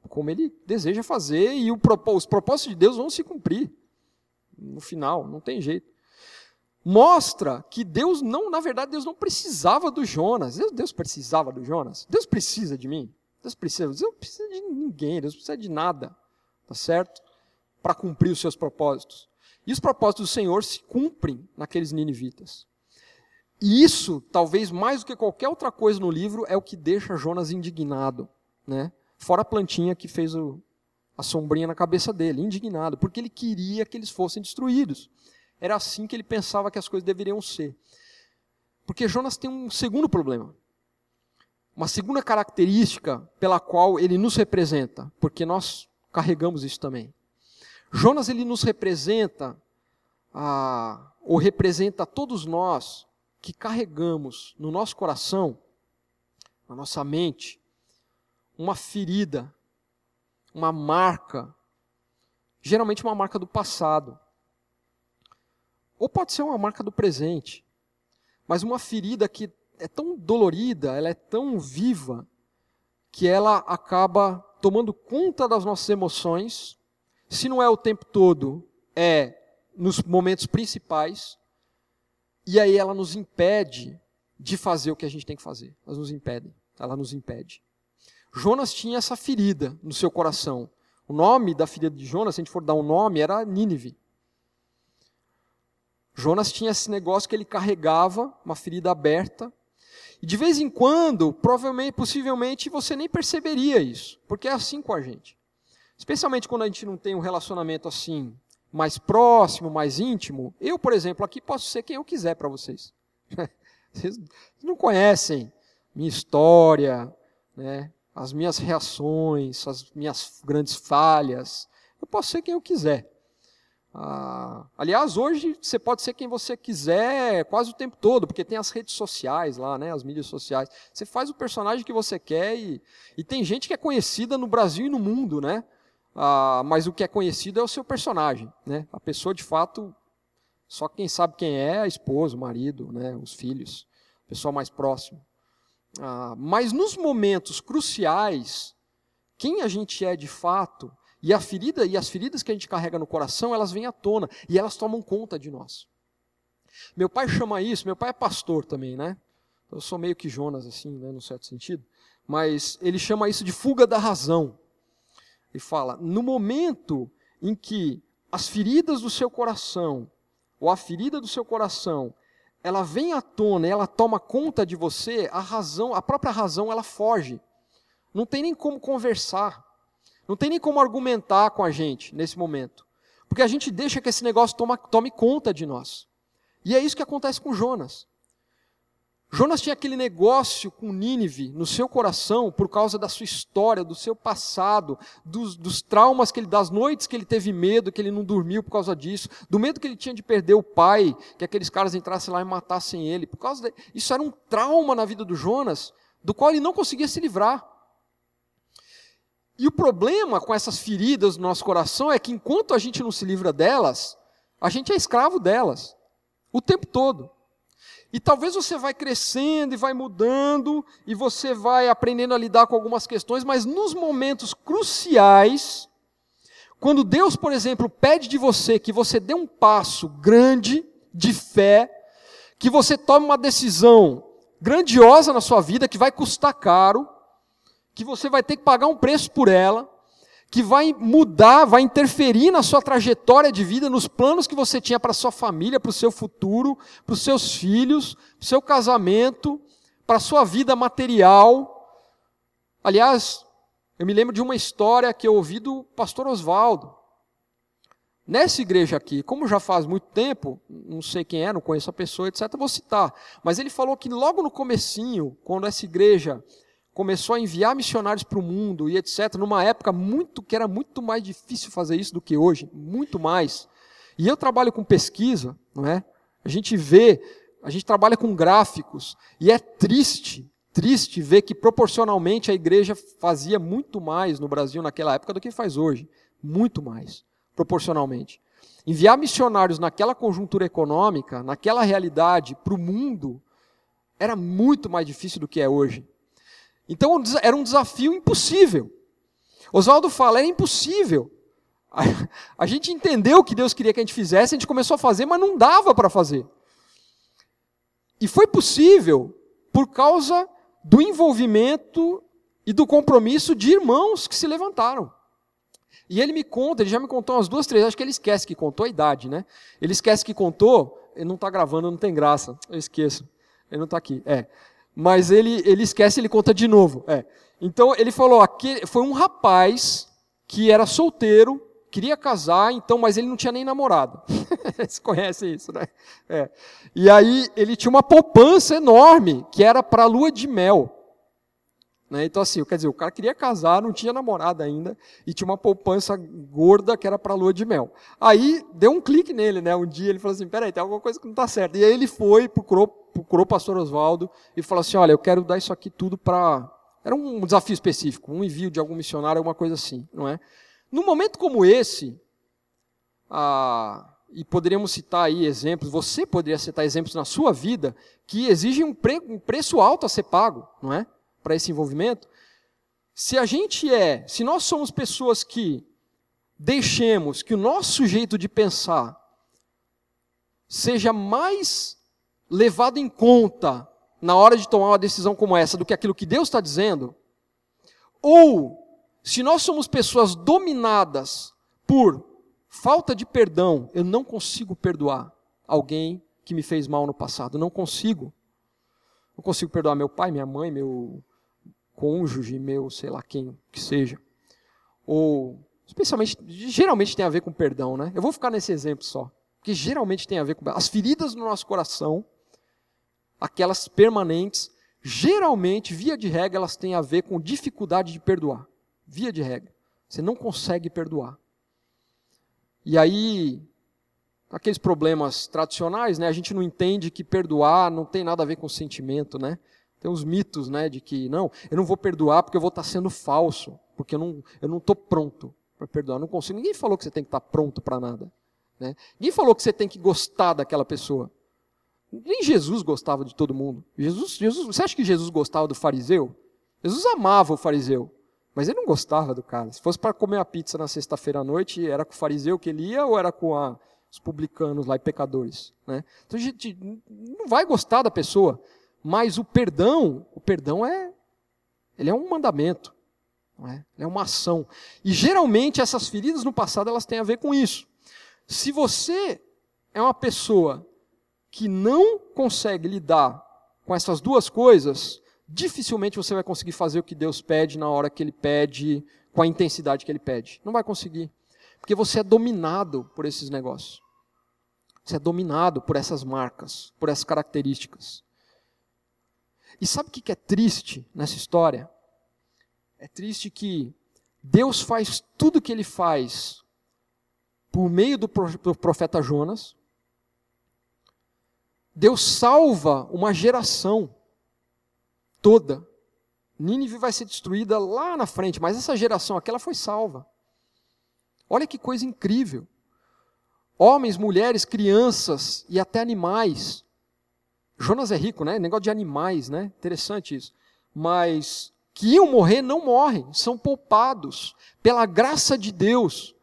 como ele deseja fazer e os propósitos de Deus vão se cumprir no final, não tem jeito. Mostra que Deus não, na verdade, Deus não precisava do Jonas. Deus, Deus precisava do Jonas. Deus precisa de mim. Deus precisa. Deus não precisa de ninguém. Deus precisa de nada, tá certo? Para cumprir os seus propósitos. E os propósitos do Senhor se cumprem naqueles ninivitas. E isso, talvez mais do que qualquer outra coisa no livro, é o que deixa Jonas indignado, né? Fora a plantinha que fez o, a sombrinha na cabeça dele, indignado, porque ele queria que eles fossem destruídos. Era assim que ele pensava que as coisas deveriam ser. Porque Jonas tem um segundo problema. Uma segunda característica pela qual ele nos representa, porque nós carregamos isso também. Jonas ele nos representa, ah, ou representa todos nós que carregamos no nosso coração, na nossa mente, uma ferida, uma marca, geralmente uma marca do passado. Ou pode ser uma marca do presente, mas uma ferida que é tão dolorida, ela é tão viva, que ela acaba tomando conta das nossas emoções. Se não é o tempo todo, é nos momentos principais. E aí ela nos impede de fazer o que a gente tem que fazer. Ela nos impede. Ela nos impede. Jonas tinha essa ferida no seu coração. O nome da ferida de Jonas, se a gente for dar um nome, era Nínive. Jonas tinha esse negócio que ele carregava, uma ferida aberta. E de vez em quando, provavelmente, possivelmente, você nem perceberia isso, porque é assim com a gente. Especialmente quando a gente não tem um relacionamento assim, mais próximo, mais íntimo. Eu, por exemplo, aqui posso ser quem eu quiser para vocês. Vocês não conhecem minha história, né? As minhas reações, as minhas grandes falhas. Eu posso ser quem eu quiser. Ah, aliás, hoje você pode ser quem você quiser quase o tempo todo, porque tem as redes sociais lá, né, as mídias sociais. Você faz o personagem que você quer e, e tem gente que é conhecida no Brasil e no mundo, né? Ah, mas o que é conhecido é o seu personagem, né? A pessoa de fato, só quem sabe quem é, a esposa, o marido, né, os filhos, o pessoal mais próximo. Ah, mas nos momentos cruciais, quem a gente é de fato e a ferida e as feridas que a gente carrega no coração, elas vêm à tona e elas tomam conta de nós. Meu pai chama isso, meu pai é pastor também, né? Eu sou meio que Jonas assim, né, no certo sentido, mas ele chama isso de fuga da razão. Ele fala: no momento em que as feridas do seu coração, ou a ferida do seu coração, ela vem à tona, ela toma conta de você, a razão, a própria razão, ela foge. Não tem nem como conversar. Não tem nem como argumentar com a gente nesse momento. Porque a gente deixa que esse negócio toma, tome conta de nós. E é isso que acontece com Jonas. Jonas tinha aquele negócio com Nínive no seu coração por causa da sua história, do seu passado, dos, dos, traumas que ele, das noites que ele teve medo, que ele não dormiu por causa disso, do medo que ele tinha de perder o pai, que aqueles caras entrassem lá e matassem ele. Por causa de, isso era um trauma na vida do Jonas, do qual ele não conseguia se livrar. E o problema com essas feridas no nosso coração é que enquanto a gente não se livra delas, a gente é escravo delas o tempo todo. E talvez você vai crescendo e vai mudando, e você vai aprendendo a lidar com algumas questões, mas nos momentos cruciais, quando Deus, por exemplo, pede de você que você dê um passo grande de fé, que você tome uma decisão grandiosa na sua vida, que vai custar caro, que você vai ter que pagar um preço por ela, que vai mudar, vai interferir na sua trajetória de vida, nos planos que você tinha para sua família, para o seu futuro, para os seus filhos, para o seu casamento, para a sua vida material. Aliás, eu me lembro de uma história que eu ouvi do pastor Oswaldo. Nessa igreja aqui, como já faz muito tempo, não sei quem é, não conheço a pessoa, etc, vou citar, mas ele falou que logo no comecinho, quando essa igreja começou a enviar missionários para o mundo e etc, numa época muito que era muito mais difícil fazer isso do que hoje, muito mais. E eu trabalho com pesquisa, não é? A gente vê, a gente trabalha com gráficos e é triste, triste ver que proporcionalmente a igreja fazia muito mais no Brasil naquela época do que faz hoje, muito mais, proporcionalmente. Enviar missionários naquela conjuntura econômica, naquela realidade para o mundo, era muito mais difícil do que é hoje. Então era um desafio impossível. Oswaldo fala, era impossível. A, gente entendeu o que Deus queria que a gente fizesse, a gente começou a fazer, mas não dava para fazer. E foi possível por causa do envolvimento e do compromisso de irmãos que se levantaram. E ele me conta, ele já me contou umas duas, três, acho que ele esquece que contou a idade, né? Ele esquece que contou, ele não está gravando, não tem graça, eu esqueço. Ele não está aqui. É mas ele, ele esquece, ele conta de novo. É. Então ele falou, aquele, foi um rapaz que era solteiro, queria casar, então, mas ele não tinha nem namorado. Você conhece isso, né? É. E aí ele tinha uma poupança enorme, que era para lua de mel. Né? Então, assim, quer dizer, o cara queria casar, não tinha namorada ainda, e tinha uma poupança gorda que era para lua de mel. Aí deu um clique nele, né? Um dia ele falou assim: peraí, tem alguma coisa que não está certa. E aí ele foi, procurou, procurou o pastor Oswaldo e falou assim: olha, eu quero dar isso aqui tudo para. Era um desafio específico, um envio de algum missionário, alguma coisa assim, não é? Num momento como esse, ah, e poderíamos citar aí exemplos, você poderia citar exemplos na sua vida que exigem um, pre, um preço alto a ser pago, não é? para esse envolvimento, se a gente é, se nós somos pessoas que deixemos que o nosso jeito de pensar seja mais levado em conta na hora de tomar uma decisão como essa do que aquilo que Deus está dizendo, ou se nós somos pessoas dominadas por falta de perdão, eu não consigo perdoar alguém que me fez mal no passado, não consigo. Não consigo perdoar meu pai, minha mãe, meu cônjuge meu, sei lá quem que seja. Ou, especialmente, geralmente tem a ver com perdão, né? Eu vou ficar nesse exemplo só. Porque geralmente tem a ver com. As feridas no nosso coração, aquelas permanentes, geralmente, via de regra, elas têm a ver com dificuldade de perdoar. Via de regra. Você não consegue perdoar. E aí, aqueles problemas tradicionais, né? A gente não entende que perdoar não tem nada a ver com sentimento, né? Tem os mitos, né, de que não, eu não vou perdoar porque eu vou estar sendo falso, porque eu não eu não estou pronto para perdoar, não consigo. Ninguém falou que você tem que estar pronto para nada, né? Ninguém falou que você tem que gostar daquela pessoa. Nem Jesus gostava de todo mundo. Jesus, Jesus, você acha que Jesus gostava do fariseu? Jesus amava o fariseu, mas ele não gostava do cara. Se fosse para comer a pizza na sexta-feira à noite, era com o fariseu que ele ia ou era com a, os publicanos lá e pecadores, né? Então a gente não vai gostar da pessoa. Mas o perdão, o perdão é, ele é um mandamento, não é? é uma ação. E geralmente essas feridas no passado elas têm a ver com isso. Se você é uma pessoa que não consegue lidar com essas duas coisas, dificilmente você vai conseguir fazer o que Deus pede na hora que Ele pede, com a intensidade que Ele pede. Não vai conseguir. Porque você é dominado por esses negócios. Você é dominado por essas marcas, por essas características. E sabe o que é triste nessa história? É triste que Deus faz tudo o que ele faz por meio do profeta Jonas. Deus salva uma geração toda. Nínive vai ser destruída lá na frente, mas essa geração aqui ela foi salva. Olha que coisa incrível. Homens, mulheres, crianças e até animais. Jonas é rico, né? Negócio de animais, né? Interessante isso. Mas que iam morrer não morrem, são poupados pela graça de Deus.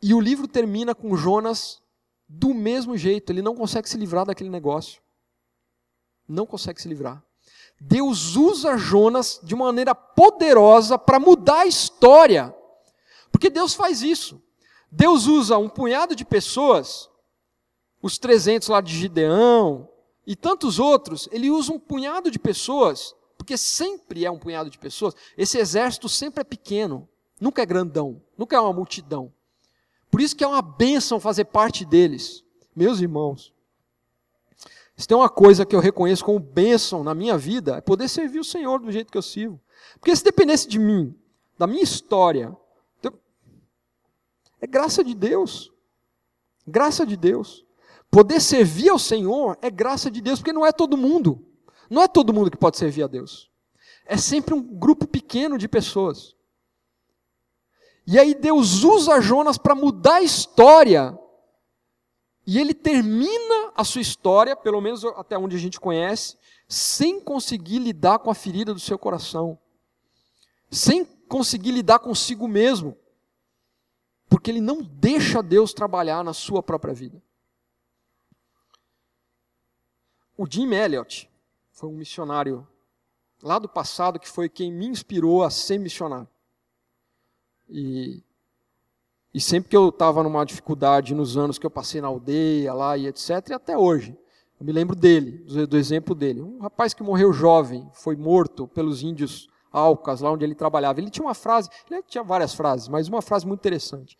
E o livro termina com Jonas do mesmo jeito, ele não consegue se livrar daquele negócio. Não consegue se livrar. Deus usa Jonas de uma maneira poderosa para mudar a história. Porque Deus faz isso. Deus usa um punhado de pessoas, os 300 lá de Gideão e tantos outros, ele usa um punhado de pessoas, porque sempre é um punhado de pessoas. Esse exército sempre é pequeno, nunca é grandão, nunca é uma multidão. Por isso que é uma bênção fazer parte deles. Meus irmãos, se tem uma coisa que eu reconheço como bênção na minha vida, é poder servir o Senhor do jeito que eu sirvo. Porque se dependesse de mim, da minha história, é graça de Deus. Graça de Deus. Poder servir ao Senhor é graça de Deus, porque não é todo mundo. Não é todo mundo que pode servir a Deus. É sempre um grupo pequeno de pessoas. E aí Deus usa Jonas para mudar a história. E ele termina a sua história, pelo menos até onde a gente conhece, sem conseguir lidar com a ferida do seu coração. Sem conseguir lidar consigo mesmo. Porque ele não deixa Deus trabalhar na sua própria vida. O Jim Elliot foi um missionário lá do passado que foi quem me inspirou a ser missionário. E, e sempre que eu estava numa dificuldade nos anos que eu passei na aldeia lá e etc, e até hoje, eu me lembro dele, do, exemplo dele. Um rapaz que morreu jovem, foi morto pelos índios Alcas, lá onde ele trabalhava. Ele tinha uma frase, ele tinha várias frases, mas uma frase muito interessante.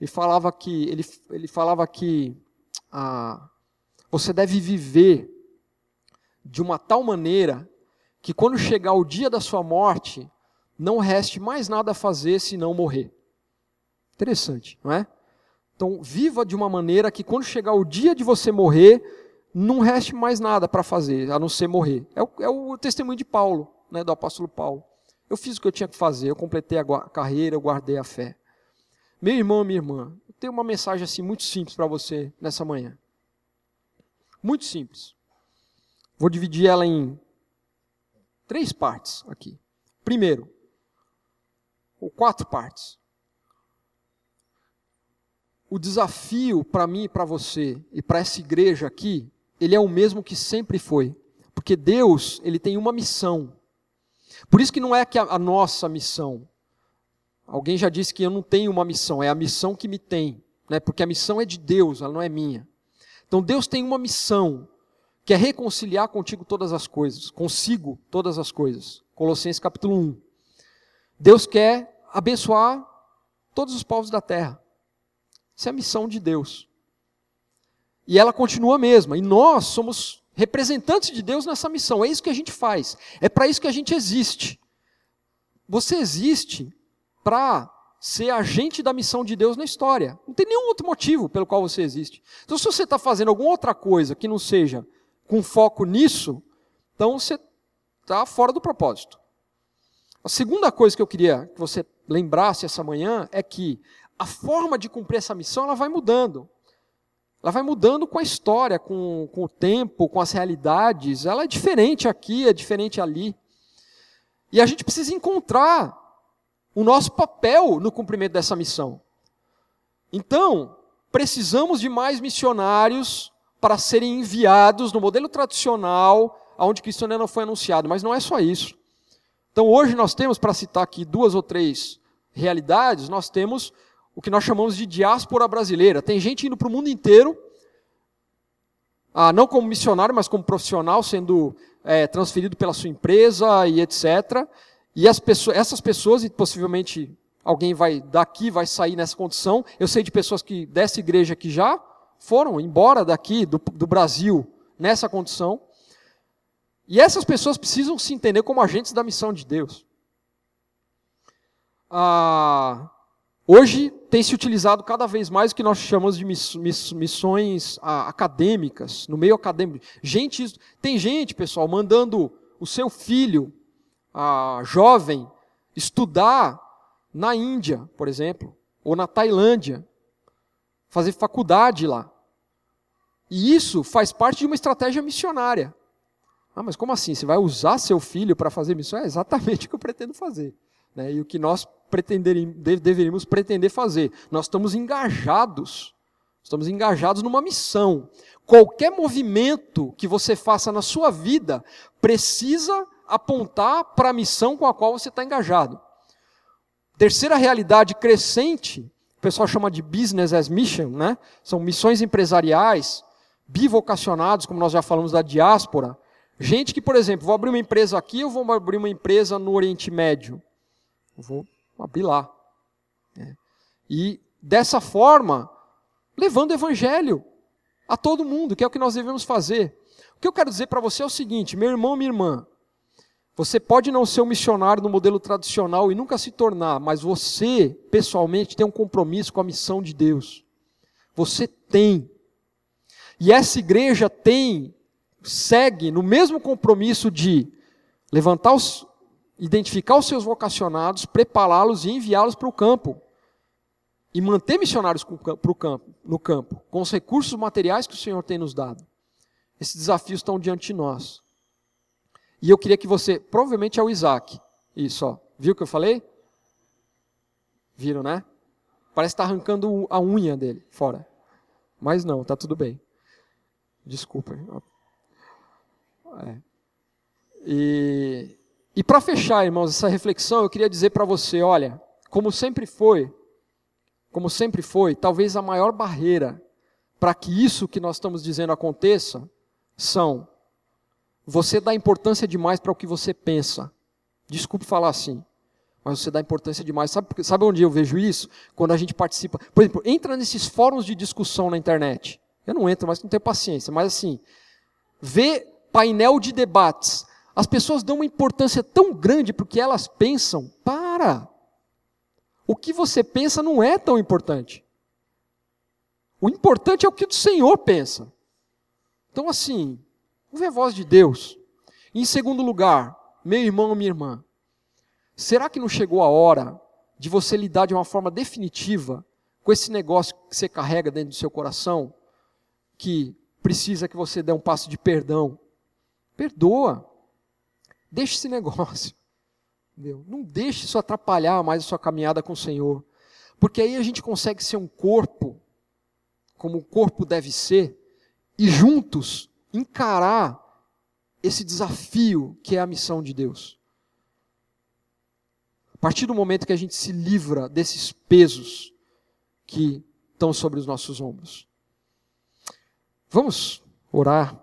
Ele falava que, ele, ele falava que ah, você deve viver de uma tal maneira que quando chegar o dia da sua morte, não reste mais nada a fazer senão morrer. Interessante, não é? Então, viva de uma maneira que quando chegar o dia de você morrer, não reste mais nada para fazer, a não ser morrer. É o, é o, testemunho de Paulo, né, do apóstolo Paulo. Eu fiz o que eu tinha que fazer, eu completei a carreira, eu guardei a fé. Meu irmão, minha irmã, eu tenho uma mensagem assim muito simples para você nessa manhã. Muito simples. Vou dividir ela em três partes aqui. Primeiro, ou quatro partes. O desafio para mim e para você e para essa igreja aqui, ele é o mesmo que sempre foi. Porque Deus, ele tem uma missão. Por isso que não é que a, a nossa missão. Alguém já disse que eu não tenho uma missão, é a missão que me tem, né? Porque a missão é de Deus, ela não é minha. Então Deus tem uma missão, que é reconciliar contigo todas as coisas, consigo todas as coisas. Colossenses capítulo 1. Deus quer abençoar todos os povos da terra. Essa é a missão de Deus. E ela continua a mesma. E nós somos representantes de Deus nessa missão. É isso que a gente faz. É para isso que a gente existe. Você existe para ser agente da missão de Deus na história. Não tem nenhum outro motivo pelo qual você existe. Então, se você está fazendo alguma outra coisa que não seja com foco nisso, então você está fora do propósito. A segunda coisa que eu queria que você lembrasse essa manhã é que a forma de cumprir essa missão ela vai mudando. Ela vai mudando com a história, com, com o tempo, com as realidades. Ela é diferente aqui, é diferente ali. E a gente precisa encontrar o nosso papel no cumprimento dessa missão. Então, precisamos de mais missionários para serem enviados no modelo tradicional, onde Cristo ainda não foi anunciado. Mas não é só isso. Então hoje nós temos, para citar aqui duas ou três realidades, nós temos o que nós chamamos de diáspora brasileira. Tem gente indo para o mundo inteiro, ah, não como missionário, mas como profissional, sendo é, transferido pela sua empresa e etc. E pessoas, essas pessoas, e possivelmente alguém vai daqui vai sair nessa condição. Eu sei de pessoas que dessa igreja que já foram embora daqui do, do Brasil nessa condição. E essas pessoas precisam se entender como agentes da missão de Deus. Ah, hoje tem se utilizado cada vez mais o que nós chamamos de missões ah, acadêmicas, no meio acadêmico. Gente, tem gente, pessoal, mandando o seu filho, ah, jovem, estudar na Índia, por exemplo, ou na Tailândia, fazer faculdade lá. E isso faz parte de uma estratégia missionária. Ah, mas como assim? Você vai usar seu filho para fazer missão? É exatamente o que eu pretendo fazer. Né? E o que nós deveríamos pretender fazer. Nós estamos engajados. Estamos engajados numa missão. Qualquer movimento que você faça na sua vida precisa apontar para a missão com a qual você está engajado. Terceira realidade crescente, o pessoal chama de business as mission, né? São missões empresariais, bivocacionados, como nós já falamos da diáspora. Gente que, por exemplo, vou abrir uma empresa aqui, eu vou abrir uma empresa no Oriente Médio. Eu vou abrir lá. Né? E dessa forma, levando o evangelho a todo mundo, que é o que nós devemos fazer. O que eu quero dizer para você é o seguinte, meu irmão, minha irmã, você pode não ser um missionário no modelo tradicional e nunca se tornar, mas você, pessoalmente, tem um compromisso com a missão de Deus. Você tem. E essa igreja tem, segue no mesmo compromisso de levantar os, identificar os seus vocacionados, prepará-los e enviá-los para o campo. E manter missionários para o campo, no campo, com os recursos materiais que o Senhor tem nos dado. Esses desafios estão diante de nós. E eu queria que você, provavelmente é o Isaac. Isso, ó. Viu o que eu falei? Viram, né? Parece estar tá arrancando a unha dele fora. Mas não, tá tudo bem. Desculpa. É. E, e para fechar, irmãos, essa reflexão, eu queria dizer para você, olha, como sempre foi, como sempre foi, talvez a maior barreira para que isso que nós estamos dizendo aconteça são você dá importância demais para o que você pensa. Desculpe falar assim, mas você dá importância demais. Sabe, sabe onde eu vejo isso? Quando a gente participa. Por exemplo, entra nesses fóruns de discussão na internet. Eu não entro, mas não tenho paciência. Mas assim, vê painel de debates. As pessoas dão uma importância tão grande para o que elas pensam. Para! O que você pensa não é tão importante. O importante é o que o Senhor pensa. Então, assim, Ouve a voz de Deus. Em segundo lugar, meu irmão ou minha irmã, será que não chegou a hora de você lidar de uma forma definitiva com esse negócio que você carrega dentro do seu coração, que precisa que você dê um passo de perdão? Perdoa. Deixe esse negócio. Entendeu? Não deixe isso atrapalhar mais a sua caminhada com o Senhor. Porque aí a gente consegue ser um corpo, como o corpo deve ser, e juntos encarar esse desafio que é a missão de Deus. A partir do momento que a gente se livra desses pesos que estão sobre os nossos ombros. Vamos orar.